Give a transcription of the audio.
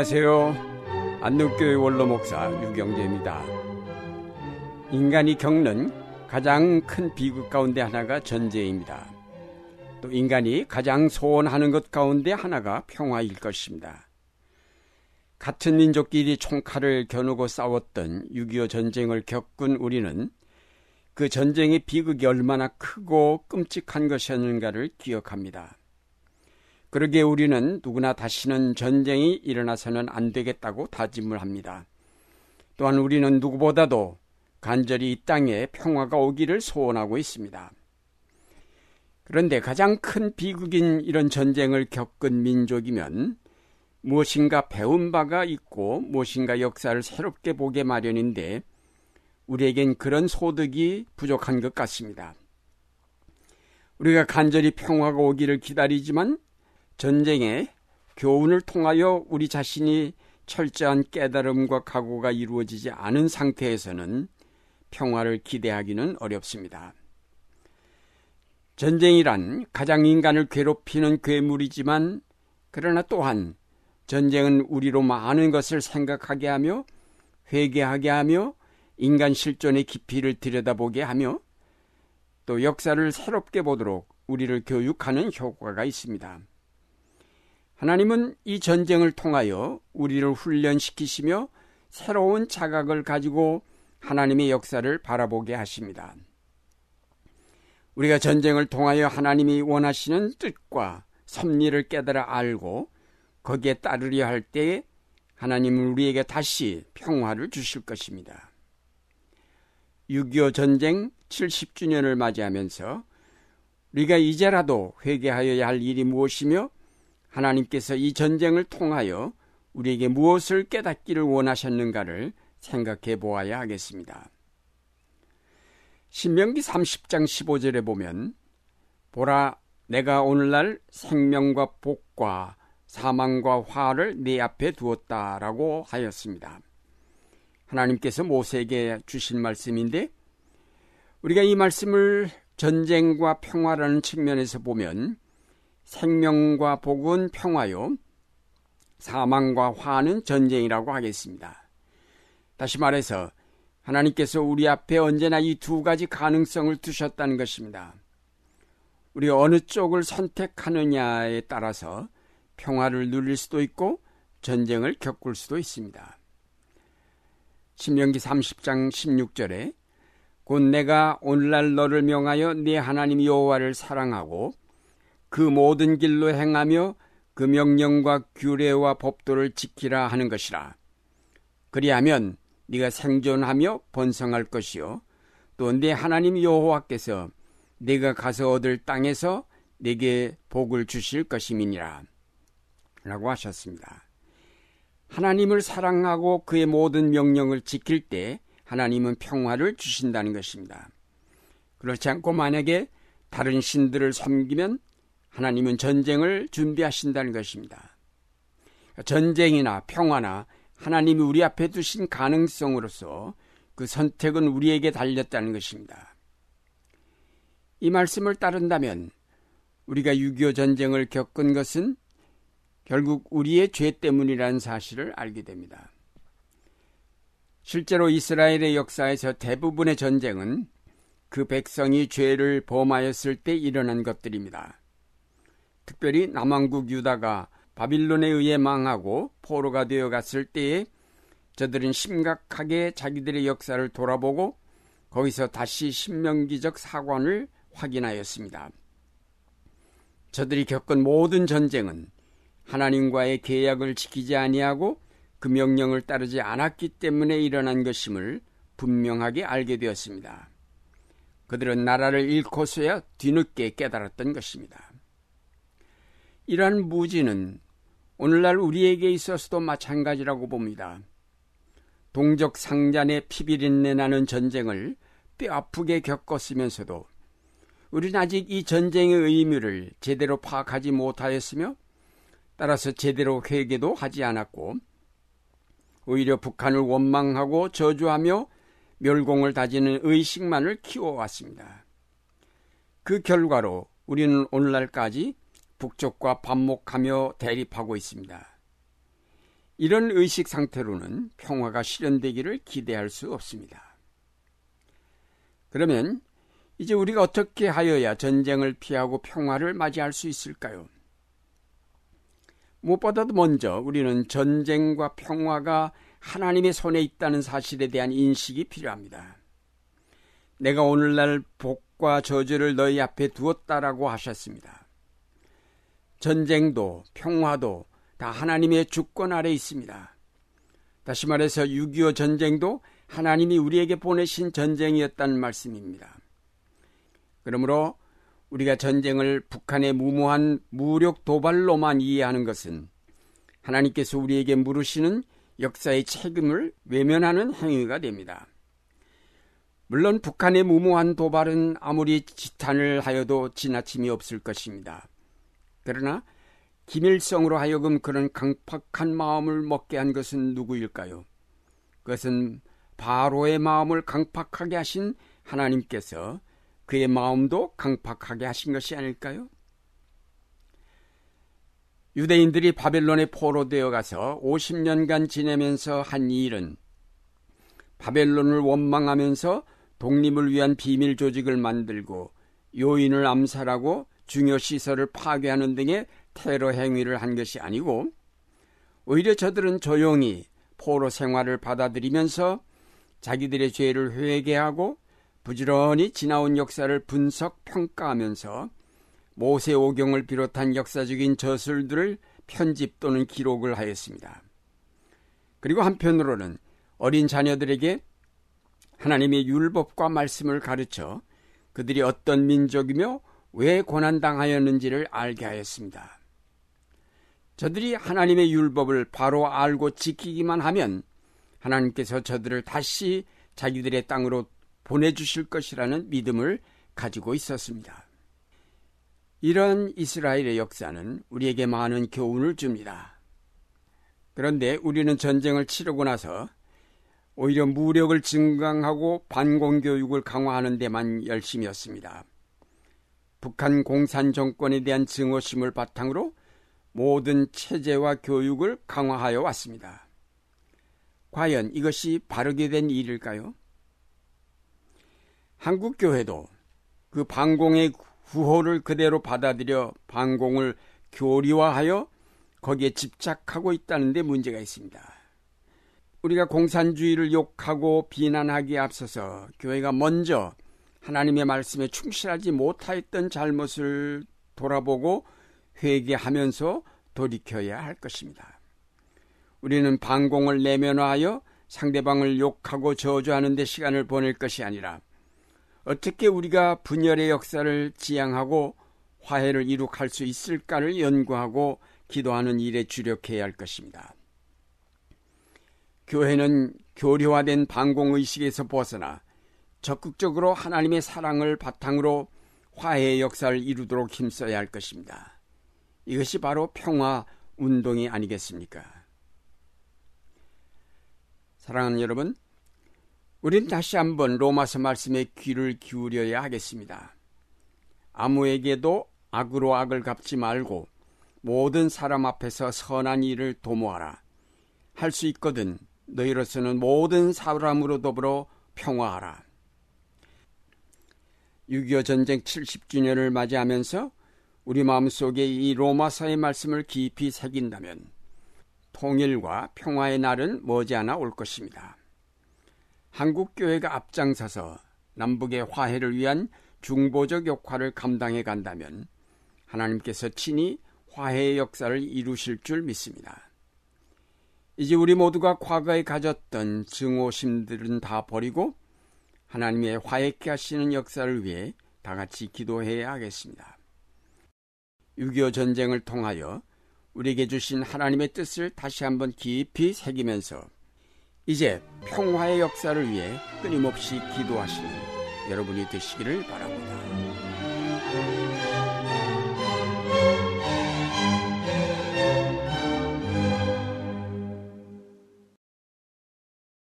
안녕하세요. 안동교회 원로 목사 유경재입니다. 인간이 겪는 가장 큰 비극 가운데 하나가 전쟁입니다. 또 인간이 가장 소원하는 것 가운데 하나가 평화일 것입니다. 같은 민족끼리 총칼을 겨누고 싸웠던 6.25 전쟁을 겪은 우리는 그 전쟁의 비극이 얼마나 크고 끔찍한 것이었는가를 기억합니다. 그러기에 우리는 누구나 다시는 전쟁이 일어나서는 안 되겠다고 다짐을 합니다. 또한 우리는 누구보다도 간절히 이 땅에 평화가 오기를 소원하고 있습니다. 그런데 가장 큰 비극인 이런 전쟁을 겪은 민족이면 무엇인가 배운 바가 있고 무엇인가 역사를 새롭게 보게 마련인데 우리에겐 그런 소득이 부족한 것 같습니다. 우리가 간절히 평화가 오기를 기다리지만 전쟁의 교훈을 통하여 우리 자신이 철저한 깨달음과 각오가 이루어지지 않은 상태에서는 평화를 기대하기는 어렵습니다. 전쟁이란 가장 인간을 괴롭히는 괴물이지만 그러나 또한 전쟁은 우리로 많은 것을 생각하게 하며 회개하게 하며 인간 실존의 깊이를 들여다보게 하며 또 역사를 새롭게 보도록 우리를 교육하는 효과가 있습니다. 하나님은 이 전쟁을 통하여 우리를 훈련시키시며 새로운 자각을 가지고 하나님의 역사를 바라보게 하십니다. 우리가 전쟁을 통하여 하나님이 원하시는 뜻과 섭리를 깨달아 알고 거기에 따르려 할 때에 하나님은 우리에게 다시 평화를 주실 것입니다. 6.25 전쟁 70주년을 맞이하면서 우리가 이제라도 회개하여야 할 일이 무엇이며 하나님께서 이 전쟁을 통하여 우리에게 무엇을 깨닫기를 원하셨는가를 생각해 보아야 하겠습니다. 신명기 30장 15절에 보면 보라 내가 오늘날 생명과 복과 사망과 화를 내 앞에 두었다라고 하였습니다. 하나님께서 모세에게 주신 말씀인데 우리가 이 말씀을 전쟁과 평화라는 측면에서 보면 생명과 복은 평화요, 사망과 화는 전쟁이라고 하겠습니다. 다시 말해서 하나님께서 우리 앞에 언제나 이 두 가지 가능성을 두셨다는 것입니다. 우리가 어느 쪽을 선택하느냐에 따라서 평화를 누릴 수도 있고 전쟁을 겪을 수도 있습니다. 신명기 30장 16절에 곧 내가 오늘날 너를 명하여 네 하나님 여호와를 사랑하고 그 모든 길로 행하며 그 명령과 규례와 법도를 지키라 하는 것이라. 그리하면 네가 생존하며 번성할 것이요 또 네 하나님 여호와께서 네가 가서 얻을 땅에서 네게 복을 주실 것임이니라. 라고 하셨습니다. 하나님을 사랑하고 그의 모든 명령을 지킬 때 하나님은 평화를 주신다는 것입니다. 그렇지 않고 만약에 다른 신들을 섬기면 하나님은 전쟁을 준비하신다는 것입니다. 전쟁이나 평화나 하나님이 우리 앞에 두신 가능성으로서 그 선택은 우리에게 달렸다는 것입니다. 이 말씀을 따른다면 우리가 6.25 전쟁을 겪은 것은 결국 우리의 죄 때문이라는 사실을 알게 됩니다. 실제로 이스라엘의 역사에서 대부분의 전쟁은 그 백성이 죄를 범하였을 때 일어난 것들입니다. 특별히 남왕국 유다가 바빌론에 의해 망하고 포로가 되어 갔을 때에 저들은 심각하게 자기들의 역사를 돌아보고 거기서 다시 신명기적 사관을 확인하였습니다. 저들이 겪은 모든 전쟁은 하나님과의 계약을 지키지 아니하고 그 명령을 따르지 않았기 때문에 일어난 것임을 분명하게 알게 되었습니다. 그들은 나라를 잃고서야 뒤늦게 깨달았던 것입니다. 이러한 무지는 오늘날 우리에게 있어서도 마찬가지라고 봅니다. 동적 상잔의 피비린내 나는 전쟁을 뼈 아프게 겪었으면서도 우리는 아직 이 전쟁의 의미를 제대로 파악하지 못하였으며 따라서 제대로 회개도 하지 않았고 오히려 북한을 원망하고 저주하며 멸공을 다지는 의식만을 키워왔습니다. 그 결과로 우리는 오늘날까지 북쪽과 반목하며 대립하고 있습니다. 이런 의식 상태로는 평화가 실현되기를 기대할 수 없습니다. 그러면 이제 우리가 어떻게 하여야 전쟁을 피하고 평화를 맞이할 수 있을까요? 무엇보다도 먼저 우리는 전쟁과 평화가 하나님의 손에 있다는 사실에 대한 인식이 필요합니다. 내가 오늘날 복과 저주를 너희 앞에 두었다라고 하셨습니다. 전쟁도 평화도 다 하나님의 주권 아래 있습니다. 다시 말해서 6.25 전쟁도 하나님이 우리에게 보내신 전쟁이었다는 말씀입니다. 그러므로 우리가 전쟁을 북한의 무모한 무력 도발로만 이해하는 것은 하나님께서 우리에게 물으시는 역사의 책임을 외면하는 행위가 됩니다. 물론 북한의 무모한 도발은 아무리 지탄을 하여도 지나침이 없을 것입니다. 그러나 김일성으로 하여금 그런 강팍한 마음을 먹게 한 것은 누구일까요? 그것은 바로의 마음을 강팍하게 하신 하나님께서 그의 마음도 강팍하게 하신 것이 아닐까요? 유대인들이 바벨론에 포로되어 가서 50년간 지내면서 한 일은 바벨론을 원망하면서 독립을 위한 비밀 조직을 만들고 요인을 암살하고 중요 시설을 파괴하는 등의 테러 행위를 한 것이 아니고 오히려 저들은 조용히 포로 생활을 받아들이면서 자기들의 죄를 회개하고 부지런히 지나온 역사를 분석 평가하면서 모세 오경을 비롯한 역사적인 저술들을 편집 또는 기록을 하였습니다. 그리고 한편으로는 어린 자녀들에게 하나님의 율법과 말씀을 가르쳐 그들이 어떤 민족이며 왜 고난당하였는지를 알게 하였습니다. 저들이 하나님의 율법을 바로 알고 지키기만 하면 하나님께서 저들을 다시 자기들의 땅으로 보내주실 것이라는 믿음을 가지고 있었습니다. 이런 이스라엘의 역사는 우리에게 많은 교훈을 줍니다. 그런데 우리는 전쟁을 치르고 나서 오히려 무력을 증강하고 반공교육을 강화하는 데만 열심이었습니다. 북한 공산 정권에 대한 증오심을 바탕으로 모든 체제와 교육을 강화하여 왔습니다. 과연 이것이 바르게 된 일일까요? 한국 교회도 그 반공의 구호를 그대로 받아들여 반공을 교리화하여 거기에 집착하고 있다는 데 문제가 있습니다. 우리가 공산주의를 욕하고 비난하기에 앞서서 교회가 먼저 하나님의 말씀에 충실하지 못하였던 잘못을 돌아보고 회개하면서 돌이켜야 할 것입니다. 우리는 반공을 내면화하여 상대방을 욕하고 저주하는 데 시간을 보낼 것이 아니라 어떻게 우리가 분열의 역사를 지향하고 화해를 이룩할 수 있을까를 연구하고 기도하는 일에 주력해야 할 것입니다. 교회는 교류화된 반공의식에서 벗어나 적극적으로 하나님의 사랑을 바탕으로 화해의 역사를 이루도록 힘써야 할 것입니다. 이것이 바로 평화 운동이 아니겠습니까? 사랑하는 여러분, 우린 다시 한번 로마서 말씀에 귀를 기울여야 하겠습니다. 아무에게도 악으로 악을 갚지 말고 모든 사람 앞에서 선한 일을 도모하라. 할 수 있거든 너희로서는 모든 사람으로 더불어 평화하라. 6.25 전쟁 70주년을 맞이하면서 우리 마음속에 이 로마서의 말씀을 깊이 새긴다면 통일과 평화의 날은 머지않아 올 것입니다. 한국교회가 앞장서서 남북의 화해를 위한 중보적 역할을 감당해 간다면 하나님께서 친히 화해의 역사를 이루실 줄 믿습니다. 이제 우리 모두가 과거에 가졌던 증오심들은 다 버리고 하나님의 화해케 하시는 역사를 위해 다 같이 기도해야 하겠습니다. 6.25 전쟁을 통하여 우리에게 주신 하나님의 뜻을 다시 한번 깊이 새기면서 이제 평화의 역사를 위해 끊임없이 기도하시는 여러분이 되시기를 바랍니다.